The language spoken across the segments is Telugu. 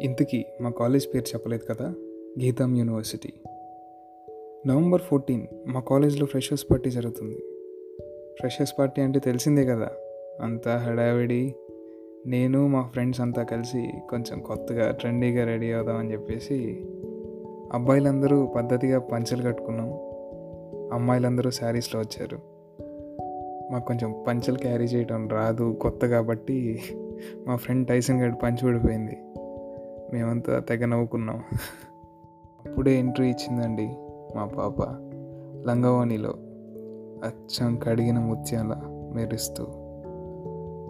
ఇంతకీ మా కాలేజ్ పేరు చెప్పలేదు కదా? గీతం యూనివర్సిటీ. నవంబర్ ఫోర్టీన్ మా కాలేజ్లో ఫ్రెషర్స్ పార్టీ జరుగుతుంది. ఫ్రెషర్స్ పార్టీ అంటే తెలిసిందే కదా? అంతా హడావిడి. నేను మా ఫ్రెండ్స్ అంతా కలిసి కొంచెం కొత్తగా ట్రెండీగా రెడీ అవుదామని చెప్పేసి అబ్బాయిలందరూ పద్ధతిగా పంచెలు కట్టుకున్నాం. అమ్మాయిలందరూ శారీస్లో వచ్చారు. మాకు కొంచెం పంచెలు క్యారీ చేయడం రాదు కొత్త కాబట్టి మా ఫ్రెండ్ టైసన్ గడి పంచి పడిపోయింది మేమంతా తెగ నవ్వుకున్నాం. అప్పుడే ఎంట్రీ ఇచ్చిందండి మా పాప. లంగవాణిలో అచ్చం కడిగిన ముత్యాల మెరుస్తూ.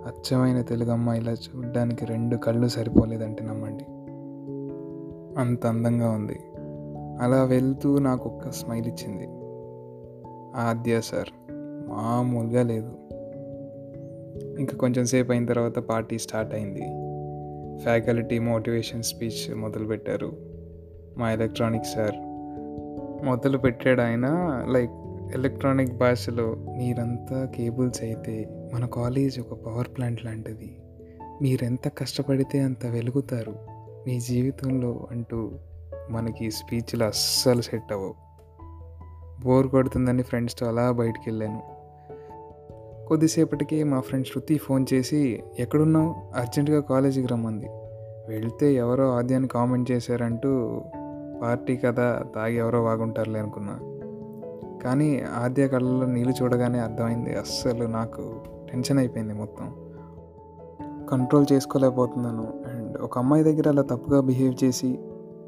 అచ్చమైన తెలుగు అమ్మాయిలా చూడ్డానికి రెండు కళ్ళు సరిపోలేదంటే నమ్మండి. అంత అందంగా ఉంది. అలా వెళ్తూ నాకు ఒక్క స్మైల్ ఇచ్చింది. ఆద్య సార్ మామూలుగా లేదు. ఇంకా కొంచెం సేపు అయిన తర్వాత పార్టీ స్టార్ట్ అయింది. ఫ్యాకల్టీ మోటివేషన్ స్పీచ్ మొదలుపెట్టారు. మా ఎలక్ట్రానిక్ సార్. మొదలు పెట్టాడు ఆయన లైక్ ఎలక్ట్రానిక్ భాషలో మీరంతా కేబుల్స్ అయితే మన కాలేజ్ ఒక పవర్ ప్లాంట్ లాంటిది. మీరెంత కష్టపడితే అంత వెలుగుతారు. మీ జీవితంలో అంటూ మనకి స్పీచ్లు అస్సలు సెట్ అవ్వవు. బోర్ కొడుతుందని ఫ్రెండ్స్తో అలా బయటికి వెళ్ళాను కొద్దిసేపటికి మా ఫ్రెండ్ శృతి ఫోన్ చేసి ఎక్కడున్నావు? అర్జెంటుగా కాలేజీకి రమ్మంది. వెళ్తే ఎవరో ఆద్యాన్ని కామెంట్ చేశారంటూ పార్టీ కదా తాగి ఎవరో బాగుంటారులే అనుకున్నా. కానీ ఆద్య కళ్ళలో నీళ్ళు చూడగానే అర్థమైంది అస్సలు నాకు టెన్షన్ అయిపోయింది మొత్తం. కంట్రోల్ చేసుకోలేకపోతున్నాను. అండ్ ఒక అమ్మాయి దగ్గర అలా తప్పుగా బిహేవ్ చేసి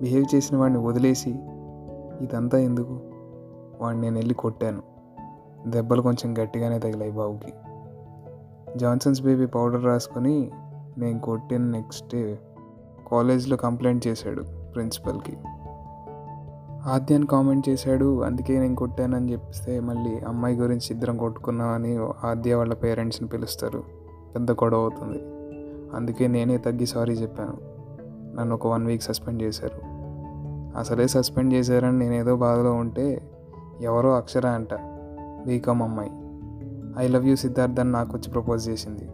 బిహేవ్ చేసిన వాడిని వదిలేసి ఇదంతా ఎందుకు? వాడిని నేను వెళ్ళి కొట్టాను. దెబ్బలు కొంచెం గట్టిగానే తగిలాయి బాబుకి జాన్సన్స్ బేబీ పౌడర్ రాసుకొని నేను కొట్టిన నెక్స్ట్ డే కాలేజ్లో కంప్లైంట్ చేశాడు ప్రిన్సిపల్కి. ఆద్యాన్ని కామెంట్ చేశాడు అందుకే నేను కొట్టానని చెప్పిస్తే మళ్ళీ అమ్మాయి గురించి ఇద్దరం కొట్టుకున్నామని ఆద్య వాళ్ళ పేరెంట్స్ని పిలుస్తారు. పెద్ద గొడవ అవుతుంది. అందుకే నేనే తగ్గి సారీ చెప్పాను. నన్ను ఒక వన్ వీక్ సస్పెండ్ చేశారు. అసలే సస్పెండ్ చేశారని నేను ఏదో బాధలో ఉంటే ఎవరో అక్షర అంట. బీకామ్ అమ్మాయి ఐ లవ్ యూ సిద్ధార్థ్ అని నాకు వచ్చి ప్రపోజ్ చేసింది.